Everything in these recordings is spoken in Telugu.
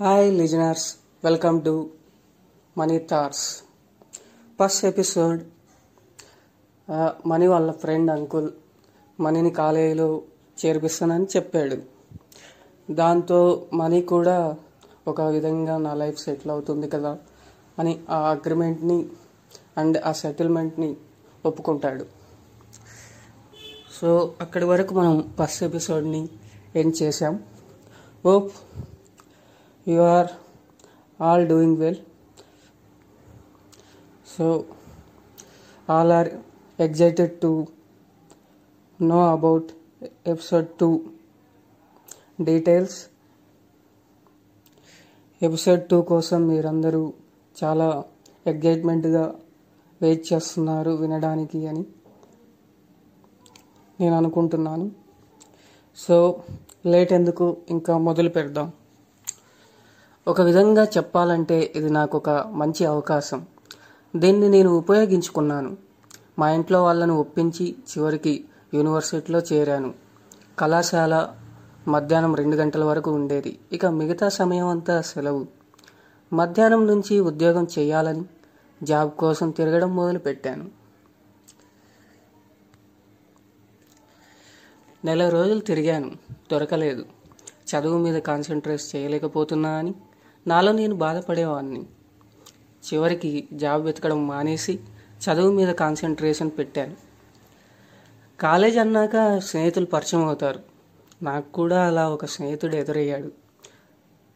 Hi listeners welcome to money thoughts first episode money వాళ్ళ ఫ్రెండ్ అంకుల్ మనీని కాలేజీలో చేర్పిస్తానని చెప్పాడు. దాంతో మనీ కూడా ఒక విధంగా నా లైఫ్ సెటిల్ అవుతుంది కదా అని ఆ అగ్రిమెంట్ని అండ్ ఆ సెటిల్మెంట్ని ఒప్పుకుంటాడు. సో అక్కడి వరకు మనం ఫస్ట్ ఎపిసోడ్ని ఎండ్ చేసాం hope you are all doing well so all are excited to know about episode two details episode two కోసం మీరందరూ చాలా ఎగ్జైట్మెంట్గా వెయిట్ చేస్తున్నారు వినడానికి అని నేను అనుకుంటున్నాను. సో లేట్ ఎందుకు? ఇంకా మొదలు పెడదాం. ఒక విధంగా చెప్పాలంటే ఇది నాకు ఒక మంచి అవకాశం. దీన్ని నేను ఉపయోగించుకున్నాను. మా ఇంట్లో వాళ్ళను ఒప్పించి చివరికి యూనివర్సిటీలో చేరాను. కళాశాల మధ్యాహ్నం రెండు గంటల వరకు ఉండేది. ఇక మిగతా సమయం అంతా సెలవు. మధ్యాహ్నం నుంచి ఉద్యోగం చేయాలని జాబ్ కోసం తిరగడం మొదలుపెట్టాను. నెల రోజులు తిరిగాను. దొరకలేదు. చదువు మీద కాన్సన్ట్రేట్ చేయలేకపోతున్నా అని నాలో నేను బాధపడేవాడిని చివరికి జాబ్ వెతకడం మానేసి చదువు మీద కాన్సన్ట్రేషన్ పెట్టాను. కాలేజ్ అన్నాక స్నేహితులు పరిచయం అవుతారు. నాకు కూడా అలా ఒక స్నేహితుడు ఎదురయ్యాడు.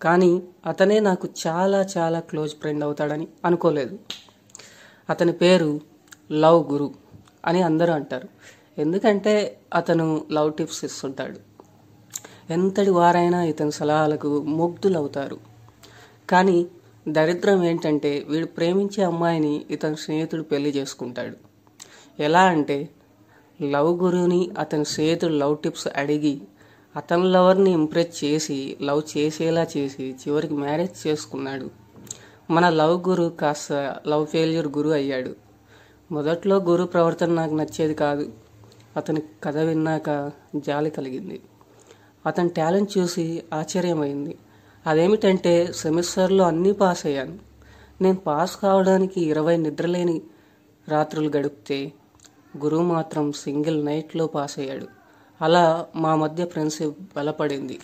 కానీ అతనే నాకు చాలా చాలా క్లోజ్ ఫ్రెండ్ అవుతాడని అనుకోలేదు. అతని పేరు లవ్ గురు అని అందరూ అంటారు. ఎందుకంటే అతను లవ్ టిప్స్ ఇస్తుంటాడు. ఎంతటి వారైనా ఇతని సలహాలకు ముగ్ధులవుతారు. కానీ దరిద్రం ఏంటంటే వీడు ప్రేమించే అమ్మాయిని ఇతని స్నేహితుడు పెళ్ళి చేసుకుంటాడు. ఎలా అంటే లవ్ గురువుని అతని స్నేహితుడు లవ్ టిప్స్ అడిగి అతని లవర్ని ఇంప్రెస్ చేసి లవ్ చేసేలా చేసి చివరికి మ్యారేజ్ చేసుకున్నాడు. మన లవ్ గురు కాస్త లవ్ ఫెయిల్యూర్ గురు అయ్యాడు. మొదట్లో గురు ప్రవర్తన నాకు నచ్చేది కాదు. అతని కథ విన్నాక జాలి కలిగింది. అతని టాలెంట్ చూసి ఆశ్చర్యమైంది. అదేమిటంటే సెమిస్టర్లో అన్నీ పాస్ అయ్యాను. నేను పాస్ కావడానికి ఇరవై నిద్రలేని రాత్రులు గడిపితే గురువు మాత్రం సింగిల్ నైట్లో పాస్ అయ్యాడు. అలా మా మధ్య ఫ్రెండ్షిప్ బలపడింది.